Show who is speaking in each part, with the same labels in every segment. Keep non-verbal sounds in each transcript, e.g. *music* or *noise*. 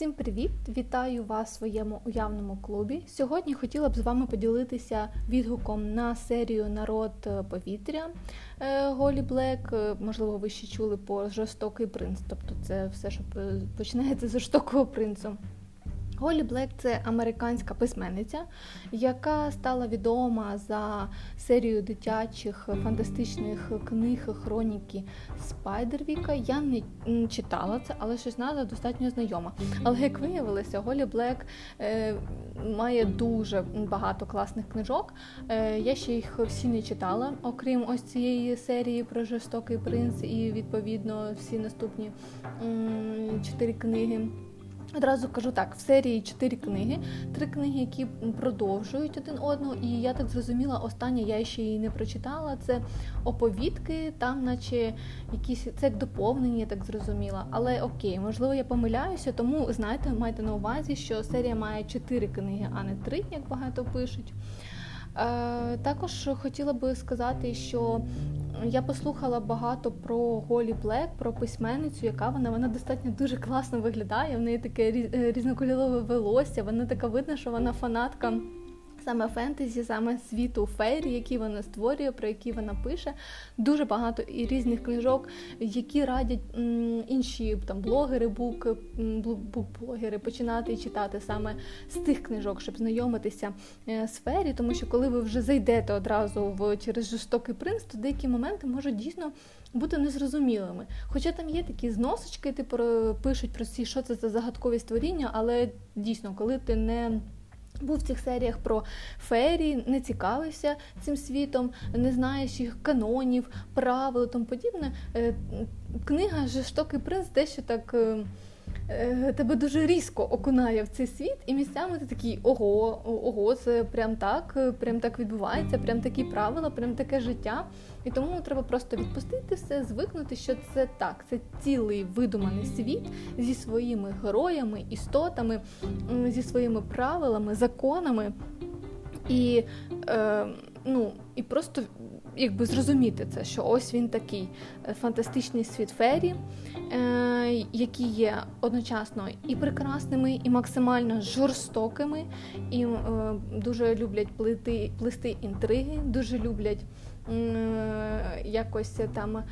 Speaker 1: Всім привіт! Вітаю вас в своєму уявному клубі. Сьогодні хотіла б з вами поділитися відгуком на серію Народ повітря е, Голі Блек. Е, можливо, ви ще чули по жорстокий принц. Тобто, це все, що починається з жорстокого принцу. Голі Блек це американська письменниця, яка стала відома за серією дитячих фантастичних книг хроніки Спайдервіка. Я не читала це, але щось назва достатньо знайома. Але як виявилося, Голі Блек е, має дуже багато класних книжок. Е, я ще їх всі не читала, окрім ось цієї серії про жорстокий принц і відповідно всі наступні чотири книги. Одразу кажу так, в серії чотири книги, три книги, які продовжують один одного, і я так зрозуміла, остання я ще її не прочитала. Це оповідки, там, наче якісь це як доповнення, я так зрозуміла. Але окей, можливо, я помиляюся, тому знаєте, майте на увазі, що серія має чотири книги, а не три, як багато пишуть. Е, також хотіла би сказати, що я послухала багато про Голі Блек, про письменницю, яка вона вона достатньо дуже класно виглядає. В неї таке різнокольорове волосся. Вона така видно, що вона фанатка саме фентезі, саме світу фейрі, які вона створює, про які вона пише. Дуже багато і різних книжок, які радять інші там блогери, бук, бук-блогери починати читати саме з тих книжок, щоб знайомитися е, з фері, тому що коли ви вже зайдете одразу в через жорстокий принц, то деякі моменти можуть дійсно. Бути незрозумілими. Хоча там є такі зносочки, типу пишуть про ці, що це за загадкові створіння, але дійсно, коли ти не був в цих серіях про фері, не цікавився цим світом, не знаєш їх канонів, правил тому подібне. Е, книга Жестокий принц дещо так. Е, тебе дуже різко окунає в цей світ, і місцями ти такий ого, ого, це прям так, прям так відбувається, прям такі правила, прям таке життя. І тому треба просто відпустити все, звикнути, що це так, це цілий видуманий світ зі своїми героями, істотами, зі своїми правилами, законами. І е, ну, і просто якби зрозуміти це, що ось він такий е, фантастичний світ фері, е, які є одночасно і прекрасними, і максимально жорстокими, і е, дуже люблять плити, плести інтриги, дуже люблять якось там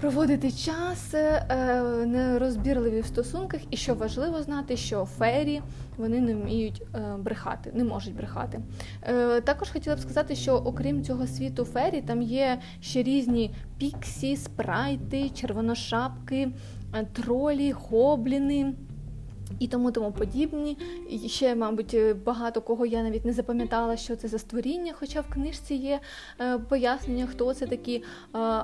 Speaker 1: проводити час е, нерозбірливі в стосунках, і що важливо знати, що фері вони не вміють е, брехати, не можуть брехати. Е, також хотіла б сказати, що окрім цього світу фері, там є ще різні піксі, спрайти, червоношапки, тролі, гобліни і тому тому подібні. І ще, мабуть, багато кого я навіть не запам'ятала, що це за створіння, хоча в книжці є е, пояснення, хто це такі.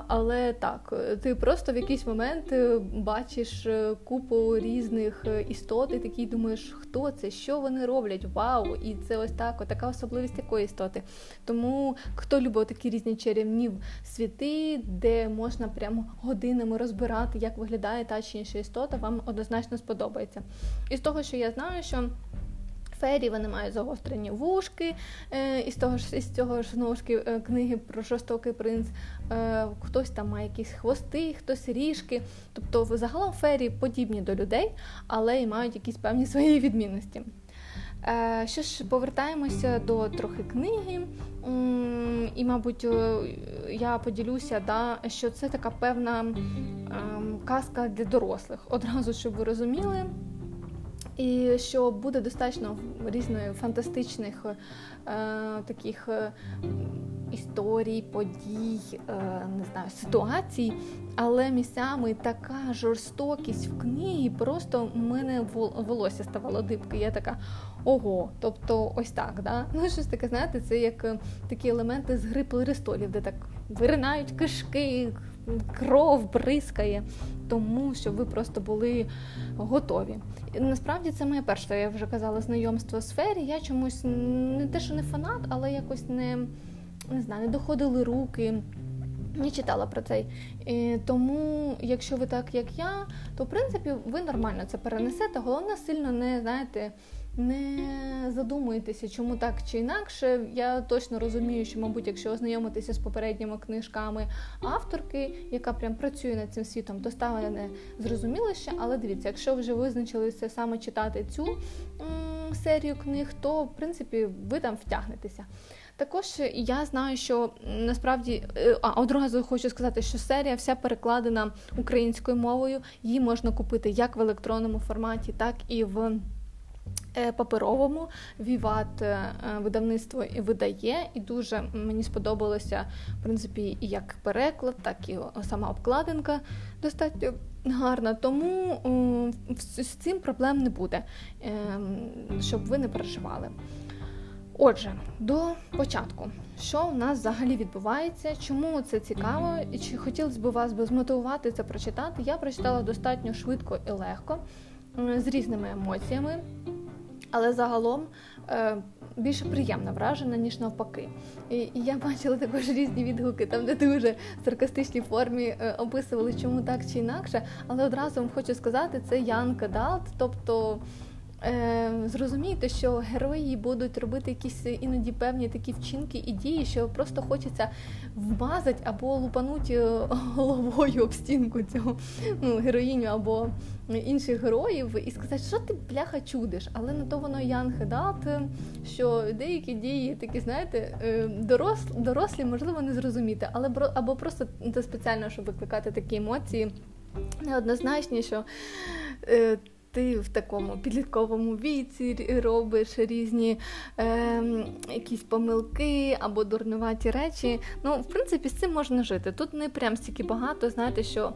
Speaker 1: Але так, ти просто в якийсь момент е, бачиш е, купу різних істот, і такий думаєш, хто це, що вони роблять? Вау! І це ось так, така особливість такої істоти. Тому хто любить такі різні чарівні світи, де можна прямо годинами розбирати, як виглядає та чи інша істота, вам однозначно сподобається. І з того, що я знаю, що Фері вони мають загострені вушки, е, і з того ж із цього ж знову ж е, книги про жорстокий принц. Е, хтось там має якісь хвости, хтось ріжки. Тобто, загалом фері подібні до людей, але і мають якісь певні свої відмінності. Що ж, повертаємося до трохи книги, і, мабуть, я поділюся, да, що це така певна ем, казка для дорослих. Одразу, щоб ви розуміли. І що буде достатньо різних фантастичних е, таких е, історій, подій, е, не знаю, ситуацій, але місцями така жорстокість в книгі, просто в мене волосся ставало дибки. Я така ого, тобто ось так. да? Ну, щось таке, знаєте, це як е, такі елементи з гри плеристолів, де так виринають кишки, кров бризкає, тому що ви просто були готові. Насправді це моє перше, я вже казала, знайомство в сфері. Я чомусь не те, що не фанат, але якось не не знаю, не доходили руки. Не читала про це. Тому, якщо ви так, як я, то в принципі ви нормально це перенесете. Головне сильно не знаєте, не задумуєтеся, чому так чи інакше. Я точно розумію, що, мабуть, якщо ознайомитися з попередніми книжками авторки, яка прям працює над цим світом, то стане не зрозуміло ще. Але дивіться, якщо вже визначилися саме читати цю серію книг, то в принципі ви там втягнетеся. Також я знаю, що насправді е, а одразу хочу сказати, що серія вся перекладена українською мовою. Її можна купити як в електронному форматі, так і в. Е, паперовому Віват е, видавництво видає, і дуже мені сподобалося в принципі і як переклад, так і сама обкладинка достатньо гарна. Тому з цим проблем не буде, ем, щоб ви не переживали. Отже, до початку, що в нас взагалі відбувається, чому це цікаво, і чи хотілося б вас змотивувати це прочитати? Я прочитала достатньо швидко і легко, з різними емоціями, але загалом е, більше приємно вражена, ніж навпаки. І я бачила також різні відгуки, там де дуже в саркастичній формі е, описували, чому так чи інакше. Але одразу вам хочу сказати, це Ян Кадалт, тобто. Е, зрозумійте, що герої будуть робити якісь іноді певні такі вчинки і дії, що просто хочеться вмазати або лупанути е, головою об стінку цього ну, героїню або інших героїв і сказати, що ти бляха чудиш. Але на то воно Ян Хедат, що деякі дії такі, знаєте, е, дорослі, дорослі можливо не зрозуміти, але або просто це спеціально, щоб викликати такі емоції неоднозначні, що ти в такому підлітковому віці робиш різні е, якісь помилки або дурнуваті речі. Ну, в принципі, з цим можна жити. Тут не прям стільки багато, знаєте, що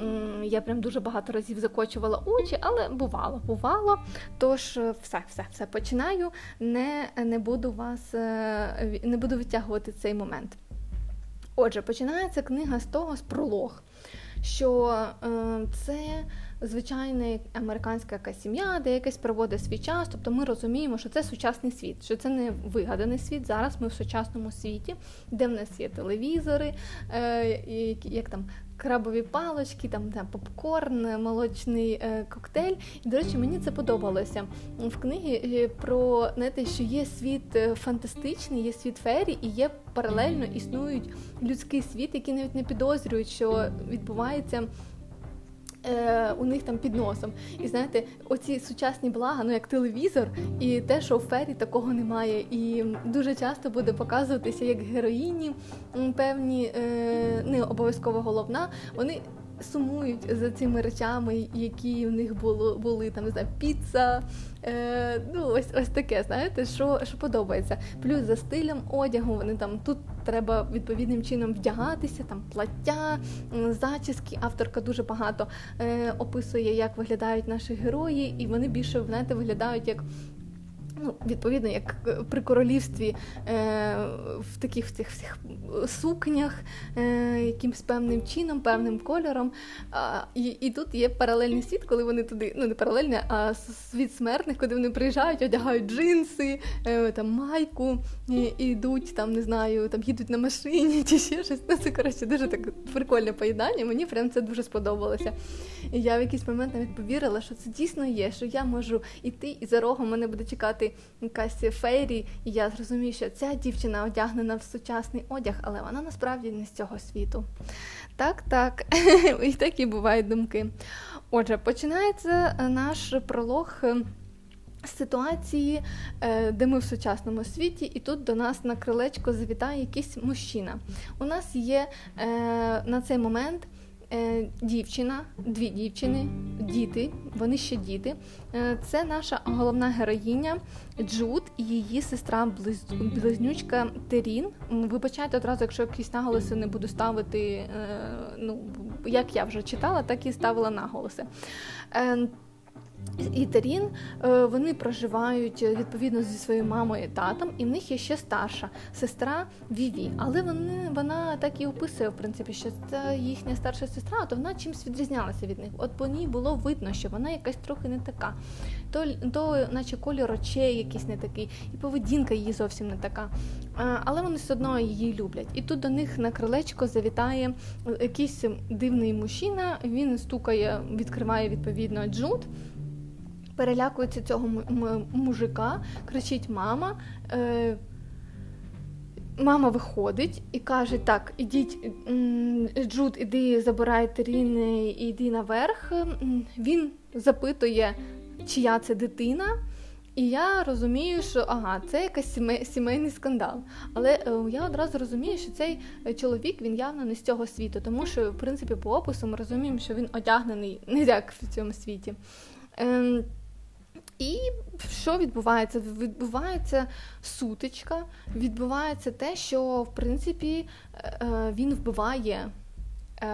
Speaker 1: м, я прям дуже багато разів закочувала очі, але бувало, бувало. Тож, е, все, все, все починаю. Не, не буду вас е, не буду витягувати цей момент. Отже, починається книга з того з пролог, що е, це звичайна американська якась сім'я, де якась проводить свій час. Тобто ми розуміємо, що це сучасний світ, що це не вигаданий світ. Зараз ми в сучасному світі, де в нас є телевізори, е, як там. Крабові палочки, там там попкорн, молочний е, коктейль. І, до речі, мені це подобалося в книгі е, про знаєте, що є світ е, фантастичний, є світ фері, і є паралельно існують людський світ, які навіть не підозрюють, що відбувається е, у них там під носом. І знаєте, оці сучасні блага, ну як телевізор, і те, що в фері такого немає. І дуже часто буде показуватися як героїні певні, е, не обов'язково головна. Вони сумують за цими речами, які в них було були там не знаю, піца. Е, ну ось ось таке, знаєте, що що подобається. Плюс за стилем одягу вони там тут треба відповідним чином вдягатися, там плаття, зачіски. Авторка дуже багато е, описує, як виглядають наші герої, і вони більше знаєте, виглядають як ну, відповідно, як е, при королівстві е, в таких в цих всіх сукнях, е, якимсь певним чином, певним кольором. А, і і тут є паралельний світ, коли вони туди, ну не паралельний, а світ смертних, коли вони приїжджають, одягають джинси, е, там майку, і, і йдуть там, не знаю, там їдуть на машині чи ще щось. Ну, Це коротше дуже так прикольне поїдання. Мені прям це дуже сподобалося. І я в якийсь момент навіть повірила, що це дійсно є, що я можу іти, і за рогом мене буде чекати якась фейрі, і я зрозумію, що ця дівчина одягнена в сучасний одяг, але вона насправді не з цього світу. Так, так, *laughs* і такі бувають думки. Отже, починається наш пролог. З ситуації, е, де ми в сучасному світі, і тут до нас на крилечко завітає якийсь мужчина. У нас є е, на цей момент Е, дівчина, дві дівчини, діти, вони ще діти. Е, це наша головна героїня Джуд і її сестра близнючка Терін. Вибачайте одразу, якщо якісь наголоси не буду ставити. Е, ну як я вже читала, так і ставила наголоси. І Тарін е, вони проживають е, відповідно зі своєю мамою і татом, і в них є ще старша сестра Віві. Але вони вона так і описує, в принципі, що це їхня старша сестра, то вона чимось відрізнялася від них. От по ній було видно, що вона якась трохи не така. То, то наче колір очей якийсь не такий, і поведінка її зовсім не така. Але вони все одно її люблять. І тут до них на крилечко завітає якийсь дивний мужчина. Він стукає, відкриває відповідно джут. Перелякується цього мужика, кричить мама. Е, Мама виходить і каже: Так, ідіть, Джуд, іди забирай Терін, і йди наверх. Він запитує, чия це дитина. І я розумію, що ага, це якийсь сімейний скандал. Але е, я одразу розумію, що цей чоловік він явно не з цього світу, тому що, в принципі, по опису ми розуміємо, що він одягнений не як в цьому світі. Ем, і що відбувається? Відбувається сутичка, відбувається те, що в принципі е, е, він вбиває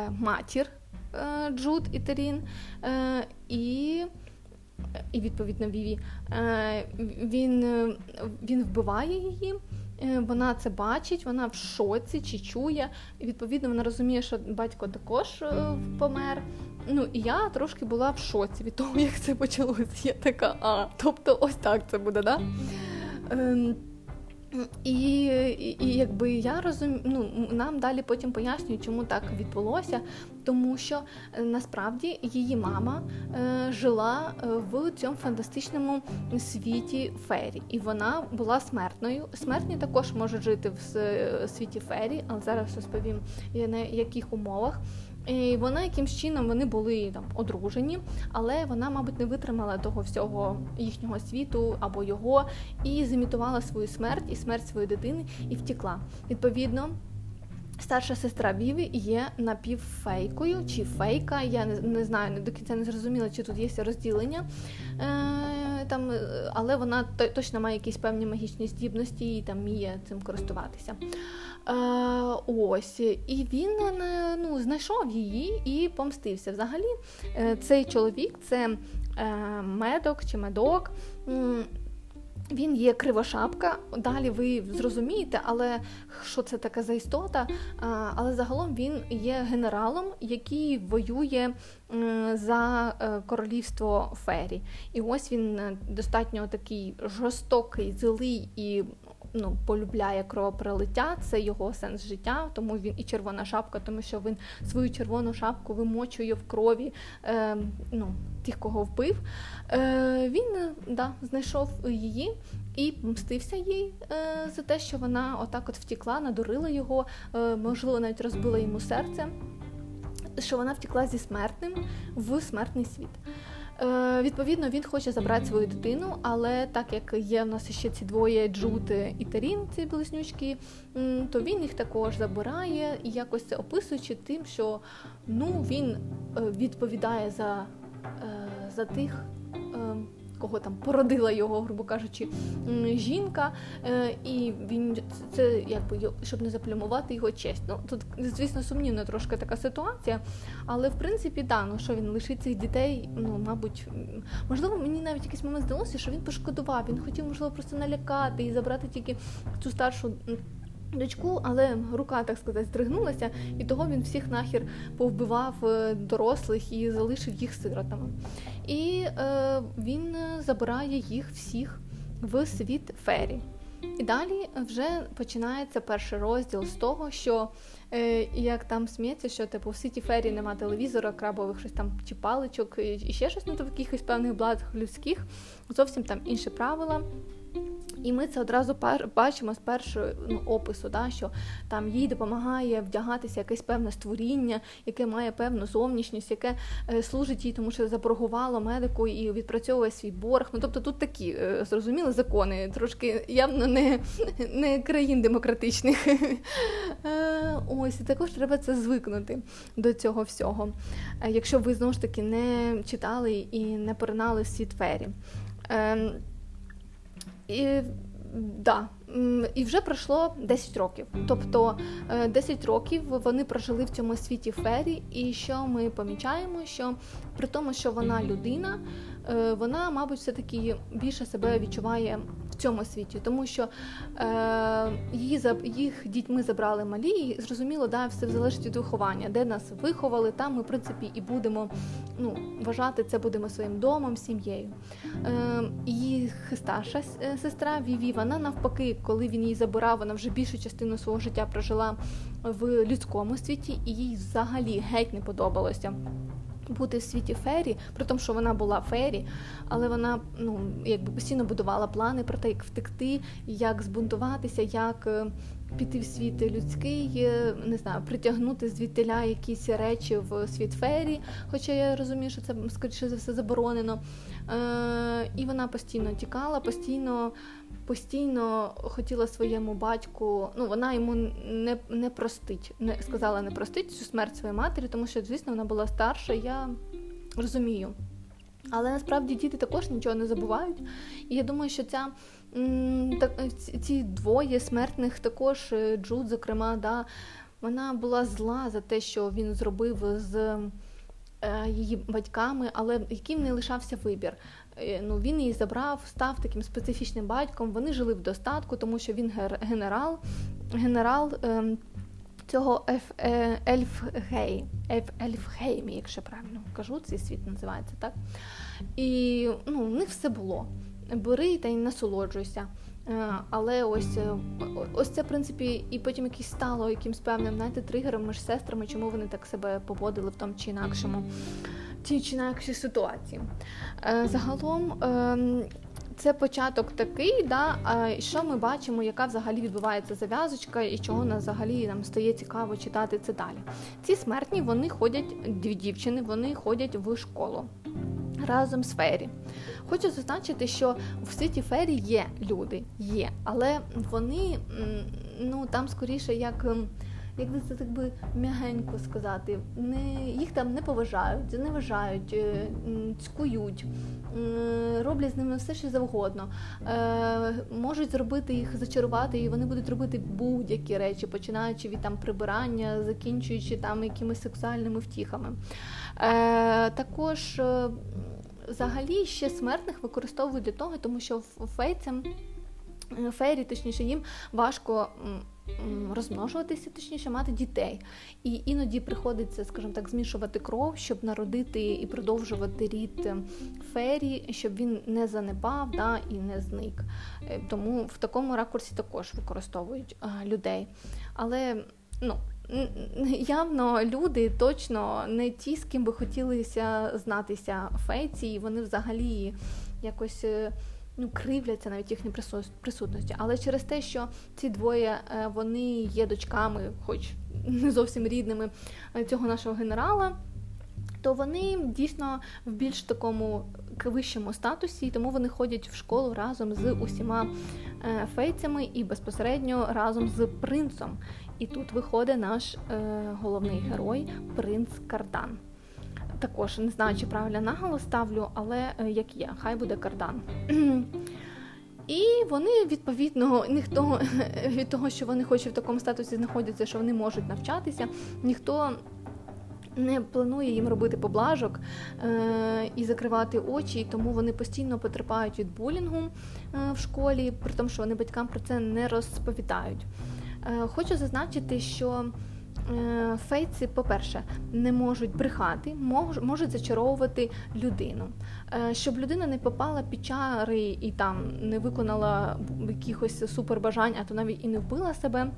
Speaker 1: матір Джуд і Терін, і і відповідно Віві, е, він він вбиває її, е, вона це бачить, вона в шоці чи чує, і відповідно вона розуміє, що батько також е, помер. Ну і я трошки була в шоці від того, *laughs* як це почалося. Я така, а тобто, ось так це буде, да? Ем, і, і, і якби я розумію, ну нам далі потім пояснюють, чому так відбулося, тому що е, насправді її мама е, жила е, в цьому фантастичному світі фері, і вона була смертною. Смертні також можуть жити в світі фері, але зараз розповім на яких умовах. І Вона якимсь чином вони були там одружені, але вона, мабуть, не витримала того всього їхнього світу або його, і зімітувала свою смерть і смерть своєї дитини і втекла. Відповідно. Старша сестра Віві є напівфейкою чи фейка. Я не, не знаю, до кінця не зрозуміла, чи тут є розділення. Е, там, Але вона точно має якісь певні магічні здібності і там вміє цим користуватися. Е, ось, І він е, ну, знайшов її і помстився. Взагалі, е, цей чоловік це медок чи медок. Він є кривошапка, далі ви зрозумієте, але що це таке за істота? Але загалом він є генералом, який воює за королівство Фері. І ось він достатньо такий жорстокий, злий і ну, полюбляє кровопролиття, це його сенс життя, тому він і червона шапка, тому що він свою червону шапку вимочує в крові е, ну, тих, кого вбив. Е, Він да, знайшов її і мстився їй е, за те, що вона отак от втікла, надурила його, е, можливо, навіть розбила йому серце. Що вона втекла зі смертним в смертний світ. Е, Відповідно, він хоче забрати свою дитину, але так як є в нас ще ці двоє Джути і Тарін, ці близнючки, то він їх також забирає і якось це описуючи тим, що ну він е, відповідає за, е, за тих. Кого там породила його, грубо кажучи, жінка, е, і він це якби щоб не заплюмувати його честь. Ну тут, звісно, сумнівна трошки така ситуація, але в принципі, да, ну що він лишить цих дітей, ну мабуть, можливо, мені навіть якийсь момент здалося, що він пошкодував. Він хотів, можливо, просто налякати і забрати тільки цю старшу дочку, але рука, так сказати, здригнулася, і того він всіх нахер повбивав е, дорослих і залишив їх сиротами. І е, він забирає їх всіх в світ фері. І далі вже починається перший розділ з того, що е, як там сміється, що типу в світі фері нема телевізора, крабових щось там чи паличок, і ще щось на ну, якихось певних блатах людських. Зовсім там інші правила. І ми це одразу бачимо з першого ну, опису, да, що там їй допомагає вдягатися якесь певне створіння, яке має певну зовнішність, яке е, служить їй, тому що заборгувало медику і відпрацьовує свій борг. Ну тобто тут такі е, зрозуміли закони, трошки явно не не країн демократичних. *laughs* Е, ось і також треба це звикнути до цього всього. Якщо ви знову ж таки не читали і не поринали в світ фері. Ем, і да, і вже пройшло 10 років. Тобто 10 е, років вони прожили в цьому світі фері, і що ми помічаємо, що при тому, що вона людина, вона, мабуть, все таки більше себе відчуває в цьому світі, тому що е, її їх дітьми забрали малі, і зрозуміло, да, все залежить від виховання, де нас виховали, там ми в принципі і будемо ну, вважати це будемо своїм домом, сім'єю. Е, Її старша е, сестра Віві, вона навпаки, коли він її забирав, вона вже більшу частину свого життя прожила в людському світі, і їй взагалі геть не подобалося бути в світі фері, при тому, що вона була фері, але вона ну якби постійно будувала плани про те, як втекти, як збунтуватися, як е, піти в світ людський, е, не знаю, притягнути звідтиля якісь речі в світ фері. Хоча я розумію, що це скоріше за все заборонено. Е, І вона постійно тікала, постійно. Постійно хотіла своєму батьку, ну вона йому не не простить, не сказала не простить цю смерть своєї матері, тому що, звісно, вона була старша. Я розумію. Але насправді діти також нічого не забувають. І я думаю, що ця так, ці двоє смертних також е, Джуд, зокрема, да, вона була зла за те, що він зробив з е, її батьками, але який їм лишався вибір. Е, ну, Він її забрав, став таким специфічним батьком. Вони жили в достатку, тому що він генерал, генерал. Цього е, Ельфгей, Еф, Ельфгейм, якщо правильно кажу, цей світ називається так. І ну, в них все було бери та й насолоджуйся. Е, але ось е, ось це в принципі і потім якось стало якимсь певним знаєте, тригером між сестрами, чому вони так себе поводили в тому чи інакшому тій чи інакшій ситуації. Загалом ем, це початок такий, да, що ми бачимо, яка взагалі відбувається зав'язочка, і чого нас взагалі нам стає цікаво читати це далі. Ці смертні вони ходять, дві дівчини, вони ходять в школу разом з Фері. Хочу зазначити, що в світі Фері є люди, є, але вони ну там скоріше як. Як би це так би м'ягенько сказати, не їх там не поважають, зневажають, е, цькують, роблять з ними все, що завгодно, е, можуть зробити їх, зачарувати, і вони будуть робити будь-які речі, починаючи від там прибирання, закінчуючи там якимись сексуальними втіхами. Е, також взагалі ще смертних використовують для того, тому що фейцям, фейрі, точніше, їм важко. Розмножуватися, точніше, мати дітей. І іноді приходиться, скажімо так, змішувати кров, щоб народити і продовжувати рід е, фері, щоб він не занепав да, і не зник. Е, тому в такому ракурсі також використовують людей. Але ну, явно люди точно не ті, з ким би хотілося знатися фейці, і вони взагалі якось. Е, ну, кривляться навіть їхній присутності. Але через те, що ці двоє е, вони є дочками, хоч не зовсім рідними е, цього нашого генерала, то вони дійсно в більш такому вищому статусі, тому вони ходять в школу разом з усіма фейцями і безпосередньо разом з принцом. І тут виходить наш е, головний герой, принц Кардан. Також не знаю, чи правильно наголос ставлю, але е, як є, хай буде кардан. І вони відповідно ніхто *laughs* від того, що вони хоч в такому статусі знаходяться, що вони можуть навчатися, ніхто не планує їм робити поблажок е- і закривати очі, і тому вони постійно потерпають від булінгу е- в школі, при тому, що вони батькам про це не розповідають. Е, хочу зазначити, що фейці, по-перше, не можуть брехати, можуть зачаровувати людину. Е, щоб людина не попала під чари і там не виконала якихось супербажань, а то навіть і не вбила себе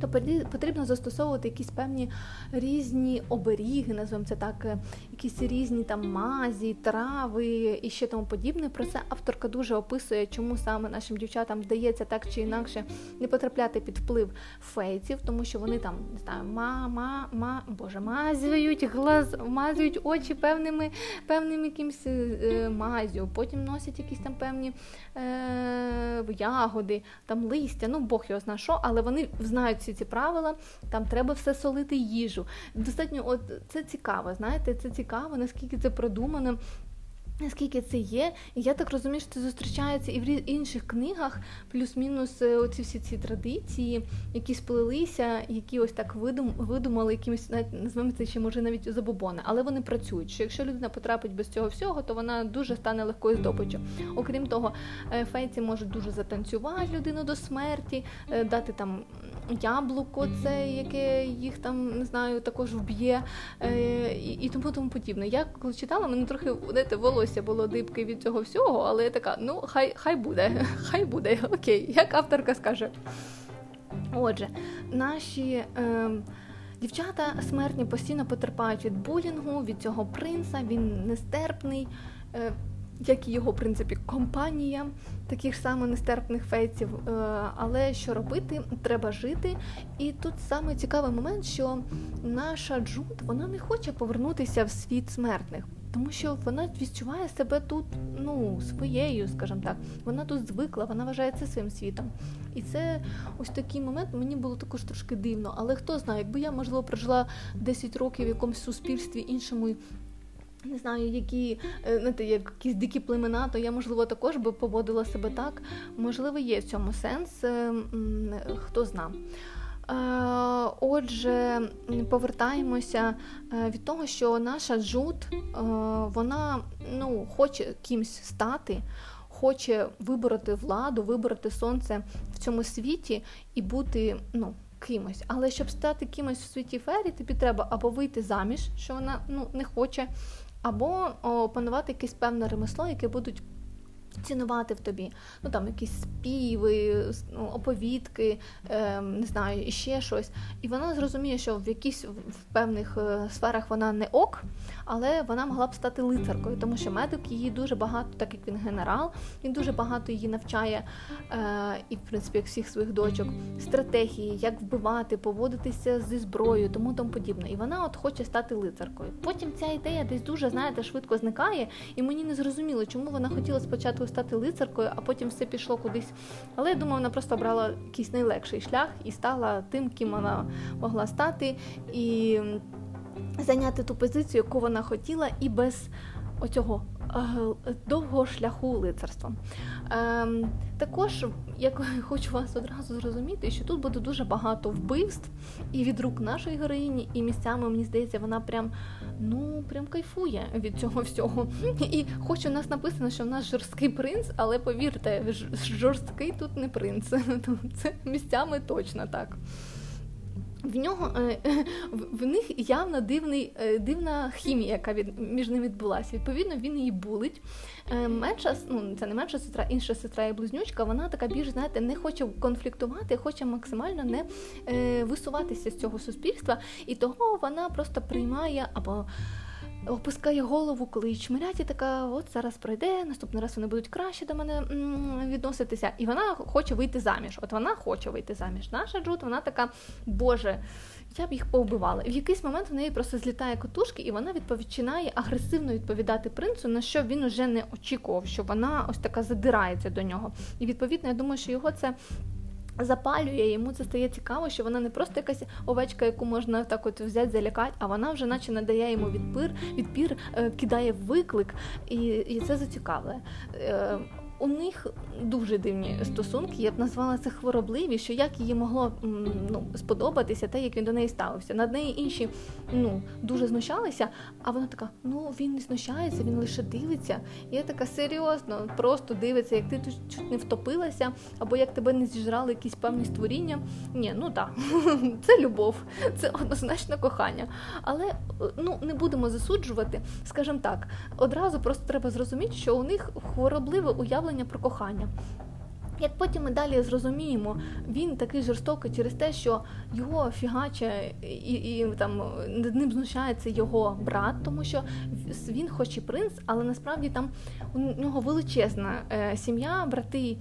Speaker 1: то потрібно застосовувати якісь певні різні оберіги, називаємо це так, е, якісь різні там мазі, трави і ще тому подібне. Про це авторка дуже описує, чому саме нашим дівчатам вдається так чи інакше не потрапляти під вплив фейців, тому що вони там не знаю, ма, ма, ма, боже, мазюють глаз, мазюють очі певними певним якимсь е, мазю, потім носять якісь там певні е, ягоди, там листя, ну Бог його зна що, але вони знають всі ці правила, там треба все солити їжу. Достатньо, от це цікаво, знаєте, це цікаво, наскільки це продумано. Наскільки це є, і я так розумію, що це зустрічається і в інших книгах, плюс-мінус е, оці всі ці традиції, які сплелися, які ось так видум, видумали якимось називаємо це ще може навіть забобони, але вони працюють. Що якщо людина потрапить без цього всього, то вона дуже стане легкою здобиччю. Окрім того, е, фейці можуть дуже затанцювати людину до смерті, е, дати там яблуко, це яке їх там не знаю, також вб'є і тому тому подібне. Я коли читала, мене трохи знаєте, волосся волосся було дибки від цього всього, але я така, ну хай хай буде, *laughs* хай буде, окей, як авторка скаже. Отже, наші е, Дівчата смертні постійно потерпають від булінгу, від цього принца, він нестерпний. Е, як і його, в принципі, компанія таких самих нестерпних фейців. Е, але що робити? Треба жити. І тут саме цікавий момент, що наша Джуд вона не хоче повернутися в світ смертних. Тому що вона відчуває себе тут ну, своєю, скажімо так. Вона тут звикла, вона вважає це своїм світом. І це ось такий момент мені було також трошки дивно. Але хто знає, якби я, можливо, прожила 10 років в якомусь суспільстві іншому не знаю, які е, знаєте, якісь дикі племена, то я, можливо, також би поводила себе так. Можливо, є в цьому сенс, е, хто зна. Е, отже, повертаємося від того, що наша Джуд, вона ну, хоче кимсь стати, хоче вибороти владу, вибороти сонце в цьому світі і бути ну, кимось. Але щоб стати кимось в світі фері, тобі треба або вийти заміж, що вона ну, не хоче, або опанувати якесь певне ремесло, яке будуть цінувати в тобі. Ну там якісь співи, ну, оповідки, е, не знаю, і ще щось. І вона зрозуміє, що в якісь в певних е, сферах вона не ок, але вона могла б стати лицаркою, тому що медик її дуже багато, так як він генерал, він дуже багато її навчає, е, і в принципі, як всіх своїх дочок, стратегії, як вбивати, поводитися зі зброєю, тому тому подібне. І вона от хоче стати лицаркою. Потім ця ідея десь дуже, знаєте, швидко зникає, і мені не зрозуміло, чому вона хотіла спочатку стати лицаркою, а потім все пішло кудись. Але я думаю, вона просто обрала якийсь найлегший шлях і стала тим, ким вона могла стати. І зайняти ту позицію, яку вона хотіла, і без оцього е, довгого шляху лицарства. Ем, також як *laughs* хочу вас одразу зрозуміти, що тут буде дуже багато вбивств і від рук нашої героїні, і місцями мені здається, вона прям ну прям кайфує від цього всього. І хоч у нас написано, що в нас жорсткий принц, але повірте, жорсткий тут не принц. *laughs* Це місцями точно так. В нього е, *laughs* в них явно дивний, е, дивна хімія, яка від між ними відбулася. Відповідно, він її булить. Е, менша, ну це не менша сестра, інша сестра і близнючка. Вона така більш знаєте, не хоче конфліктувати, хоче максимально не висуватися з цього суспільства, і того вона просто приймає або опускає голову, коли чмирять, і така, от зараз пройде, наступний раз вони будуть краще до мене відноситися. І вона хоче вийти заміж. От вона хоче вийти заміж. Наша Джуд, вона така, Боже, я б їх повбивала. І в якийсь момент в неї просто злітає котушки, і вона починає агресивно відповідати принцу, на що він уже не очікував, що вона ось така задирається до нього. І відповідно, я думаю, що його це запалює, йому це стає цікаво, що вона не просто якась овечка, яку можна так от взяти, залякати, а вона вже наче надає йому відпір, відпір, е, кидає виклик, і і це зацікавлює. У них дуже дивні стосунки, я б назвала це хворобливі, що як їй могло ну, сподобатися те, як він до неї ставився. Над неї інші ну, дуже знущалися, а вона така: ну він не знущається, він лише дивиться. І я така серйозно, просто дивиться, як ти тут чуть не втопилася, або як тебе не зіжрали якісь певні створіння. Ні, ну так, *laughs* це любов, це однозначно кохання. Але ну не будемо засуджувати, скажімо так, одразу просто треба зрозуміти, що у них хворобливе уявлення уявлення про кохання. Як потім ми далі зрозуміємо, він такий жорстокий через те, що його фігаче і і там над ним знущається його брат, тому що він, хоч і принц, але насправді там у нього величезна е, сім'я, брати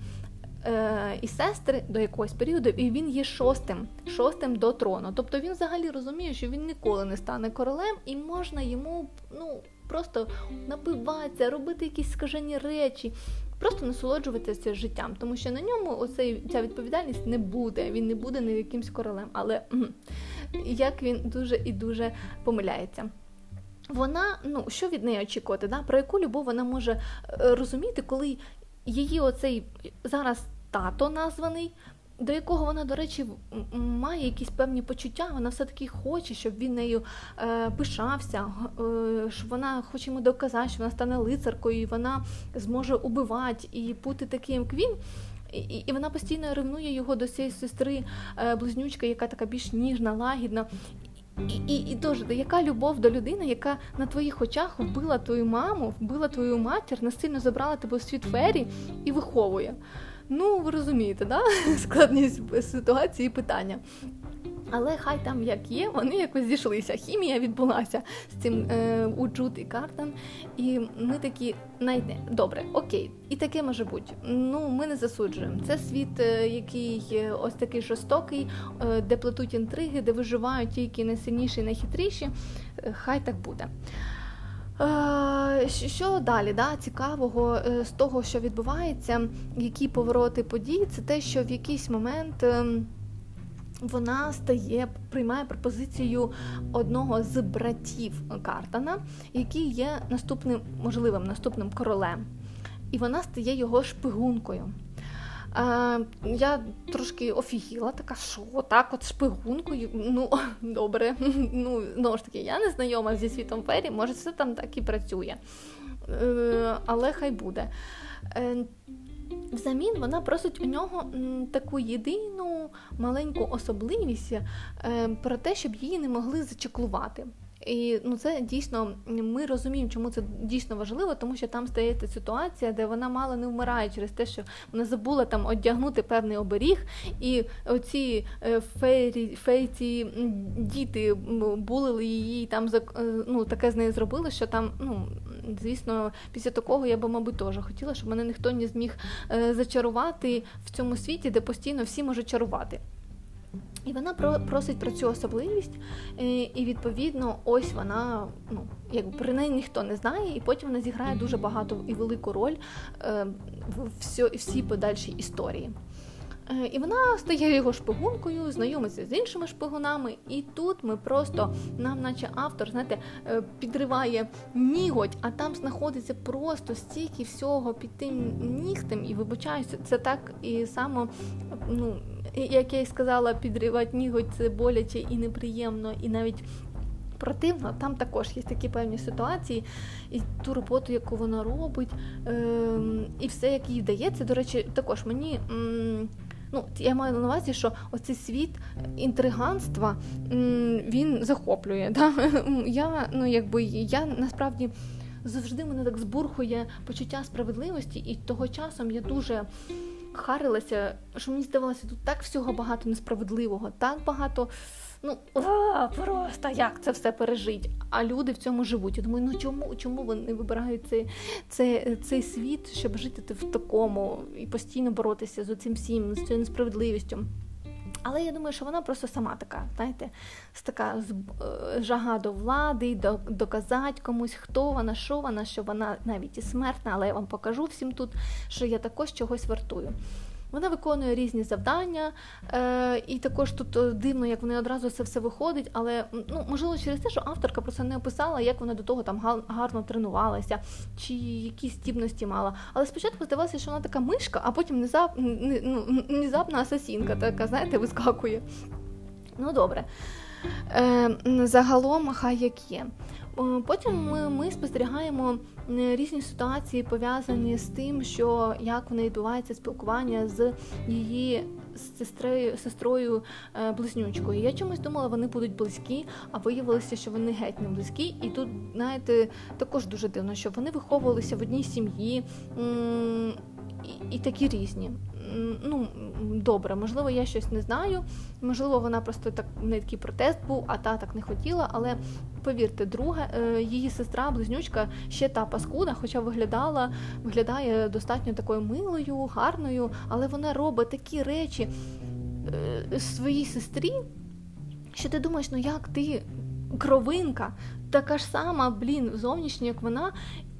Speaker 1: е, і сестри до якогось періоду, і він є шостим, шостим до трону. Тобто він взагалі розуміє, що він ніколи не стане королем, і можна йому ну просто напиватися, робити якісь скажені речі просто насолоджуватися життям, тому що на ньому оцей, ця відповідальність не буде, він не буде не якимсь королем, але як він дуже і дуже помиляється. Вона, ну що від неї очікувати, да? про яку любов вона може е, розуміти, коли її оцей зараз тато названий до якого вона, до речі, має якісь певні почуття, вона все-таки хоче, щоб він нею е, пишався, е, щоб вона хоче йому доказати, що вона стане лицаркою, і вона зможе убивати і бути таким, як він. І, і вона постійно ревнує його до цієї сестри е, близнючка, яка така більш ніжна, лагідна. І і, і тож, яка любов до людини, яка на твоїх очах вбила твою маму, вбила твою матір, насильно забрала тебе у світ фері і виховує. Ну, ви розумієте, да? *laughs* складність ситуації і питання. Але хай там як є, вони якось зійшлися. Хімія відбулася з цим е, Уджут і Картан. І ми такі найде добре, окей, і таке може бути. Ну ми не засуджуємо. Це світ, е, який ось такий жорстокий, е, де плетуть інтриги, де виживають тільки найсильніші, найхитріші. Е, хай так буде. Е, що далі да, цікавого з того, що відбувається, які повороти подій, це те, що в якийсь момент ем, вона стає, приймає пропозицію одного з братів Картана, який є наступним можливим наступним королем. І вона стає його шпигункою. А, Я трошки офігіла, така, що так, от шпигункою. Ну, *laughs* добре. *laughs* Ну, знову ж таки, я не знайома зі світом фері, може, все там так і працює. Е, але хай буде. Е, Взамін вона просить у нього таку єдину маленьку особливість е, про те, щоб її не могли зачеклувати. І ну це дійсно ми розуміємо, чому це дійсно важливо, тому що там стається ситуація, де вона мало не вмирає через те, що вона забула там одягнути певний оберіг, і оці е, фейрі, фейці діти булили її там е, ну, таке з нею зробили, що там, ну звісно, після такого я би, мабуть, теж хотіла, щоб мене ніхто не зміг е, зачарувати в цьому світі, де постійно всі можуть чарувати. І вона просить про цю особливість, і відповідно, ось вона, ну як про неї ніхто не знає, і потім вона зіграє дуже багато і велику роль е, в всій подальшій історії. Е, і вона стає його шпигункою, знайомиться з іншими шпигунами, і тут ми просто нам, наче автор, знаєте, е, підриває ніготь, а там знаходиться просто стільки всього під тим нігтем, і вибачаюся, це так і само, ну як я й сказала, підривати ніготь це боляче і неприємно, і навіть. Противно, там також є такі певні ситуації, і ту роботу, яку вона робить, е, і все, як їй вдається. До речі, також мені м, Ну, я маю на увазі, що оцей світ інтриганства він захоплює. Да? Я ну, якби, я насправді завжди мене так збурхує почуття справедливості, і того часом я дуже харилася, що мені здавалося, тут так всього багато несправедливого, так багато ну а, просто як це все пережить. А люди в цьому живуть. Я думаю, ну чому чому вони вибирають цей, цей, цей світ, щоб жити в такому і постійно боротися з цим всім, з цією несправедливістю? Але я думаю, що вона просто сама така, знаєте, така е, жага до влади, до, доказати комусь, хто вона, що вона, що вона навіть і смертна, але я вам покажу всім тут, що я також чогось вартую. Вона виконує різні завдання, е, і також тут е, дивно, як вони одразу це все виходить, але ну можливо через те, що авторка просто не описала, як вона до того там гарно тренувалася, чи якісь здібності мала. Але спочатку здавалося, що вона така мишка, а потім внезап, ну, внезапна асасінка, така, знаєте, вискакує. Ну добре. Е, Загалом, хай як є. Потім ми, ми спостерігаємо різні ситуації, пов'язані з тим, що як в неї відбувається спілкування з її сестрою сестрою е, близнючкою. Я чомусь думала, вони будуть близькі, а виявилося, що вони геть не близькі. І тут, знаєте, також дуже дивно, що вони виховувалися в одній сім'ї і, і такі різні ну, добре, можливо, я щось не знаю. Можливо, вона просто так не такий протест був, а та так не хотіла. Але повірте, друга, е, її сестра, близнючка, ще та паскуда, хоча виглядала, виглядає достатньо такою милою, гарною, але вона робить такі речі е, своїй сестрі, що ти думаєш, ну як ти кровинка, така ж сама, блін, зовнішня, як вона,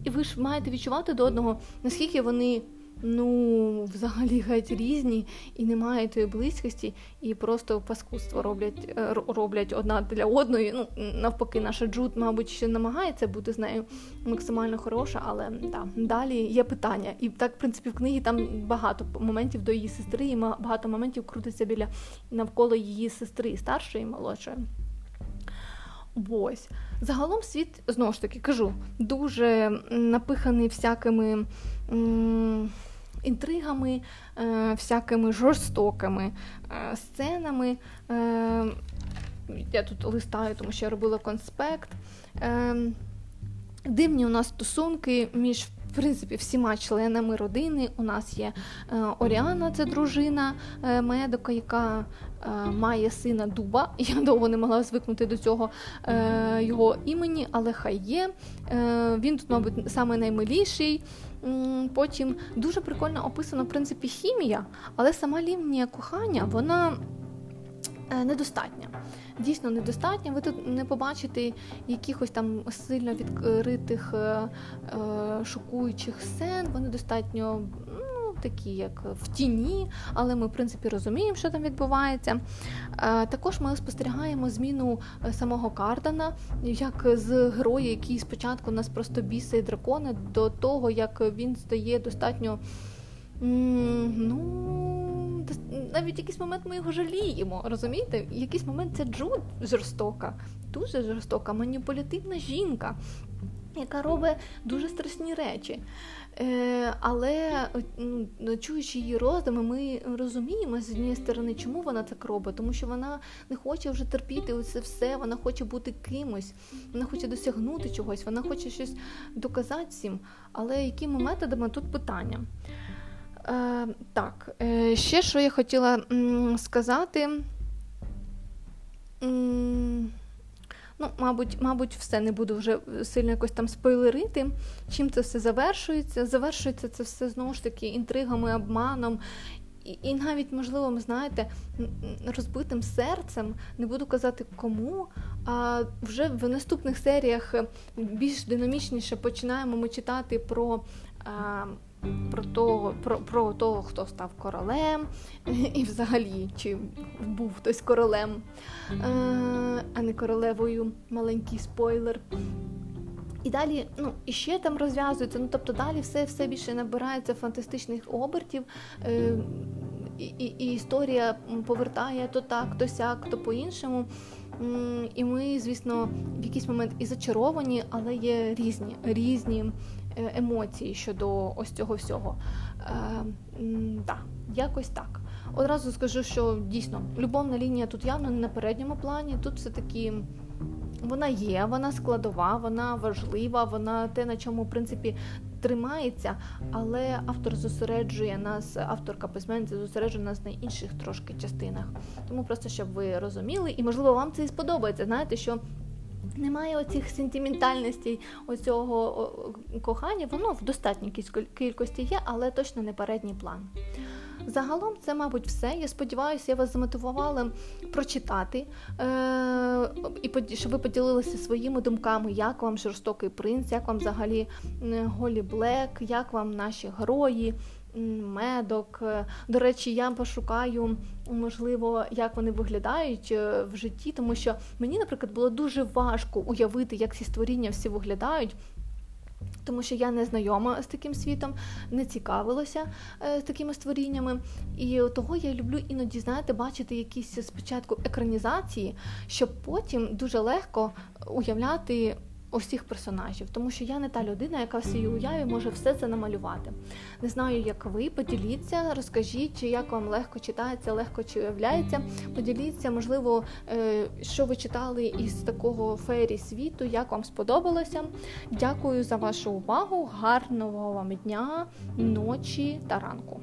Speaker 1: і ви ж маєте відчувати до одного, наскільки вони ну, взагалі геть різні і немає тої близькості, і просто паскудство роблять е, роблять одна для одної. Ну, навпаки, наша Джуд, мабуть, ще намагається бути з нею максимально хороша, але да, далі є питання. І так, в принципі, в книгі там багато моментів до її сестри, і багато моментів крутиться біля навколо її сестри, старшої і молодшої. Ось. Загалом світ, знову ж таки, кажу, дуже напиханий всякими м- інтригами, е- всякими жорстокими е- сценами. Е- Я тут листаю, тому що я робила конспект. Дивні у нас стосунки між в принципі всіма членами родини. У нас є Оріана, це дружина медика, яка має сина Дуба. *laughs* Я довго не могла звикнути до цього його імені, але хай є. Він тут, мабуть, саме наймиліший. Потім дуже прикольно описана в принципі хімія, але сама лінія кохання вона е, недостатня. Дійсно недостатня. Ви тут не побачите якихось там сильно відкритих е, е, шокуючих сцен. Вони достатньо такі, як в тіні, але ми, в принципі, розуміємо, що там відбувається. Е, також ми спостерігаємо зміну е, самого Кардана, як з героя, який спочатку нас просто бісить дракона, до того, як він стає достатньо. Ну, навіть якийсь момент ми його жаліємо, розумієте? Якийсь момент це Джуд жорстока, дуже жорстока, маніпулятивна жінка, яка робить дуже страшні речі. Е, Але ну, чуючи її роздуми, ми розуміємо з однієї сторони, чому вона так робить, тому що вона не хоче вже терпіти це все, вона хоче бути кимось, вона хоче досягнути чогось, вона хоче щось доказати всім. Але якими методами тут питання? Е, Так, е, ще що я хотіла м, сказати. М, Ну, мабуть, мабуть, все не буду вже сильно якось там спойлерити. Чим це все завершується? Завершується це все знову ж таки інтригами, обманом. І, і навіть, можливо, ви знаєте, розбитим серцем, не буду казати кому, а вже в наступних серіях більш динамічніше починаємо ми читати про. А, про того, про, про того, хто став королем, *laughs* і взагалі, чи був хтось королем, е, а не королевою маленький спойлер. І далі, ну, і ще там розв'язується, ну тобто далі все все більше набирається фантастичних обертів, е, і, і, і історія повертає то так, то сяк, то по-іншому. І ми, звісно, в якийсь момент і зачаровані, але є різні різні емоції щодо ось цього всього. Е, Так, якось так. Одразу скажу, що дійсно любовна лінія тут явно не на передньому плані. Тут все таки вона є, вона складова, вона важлива, вона те, на чому в принципі тримається, але автор зосереджує нас, авторка письменниця зосереджує нас на інших трошки частинах. Тому просто щоб ви розуміли, і можливо вам це і сподобається. Знаєте, що немає оцих сентиментальностей, оцього кохання, воно в достатній кількості є, але точно не передній план. Загалом, це, мабуть, все. Я сподіваюся, я вас замотивувала прочитати, е- і щоб ви поділилися своїми думками, як вам жорстокий принц, як вам взагалі Голі Блек, як вам наші герої, медок. До речі, я пошукаю, можливо, як вони виглядають е, в житті, тому що мені, наприклад, було дуже важко уявити, як ці створіння всі виглядають. Тому що я не знайома з таким світом, не цікавилася е, з такими створіннями. І того я люблю іноді, знаєте, бачити якісь спочатку екранізації, щоб потім дуже легко уявляти усіх персонажів, тому що я не та людина, яка в своїй уяві може все це намалювати. Не знаю, як ви поділіться, розкажіть, чи як вам легко читається, легко чи уявляється. Поділіться, можливо, е, що ви читали із такого фері світу, як вам сподобалося. Дякую за вашу увагу. Гарного вам дня, ночі та ранку.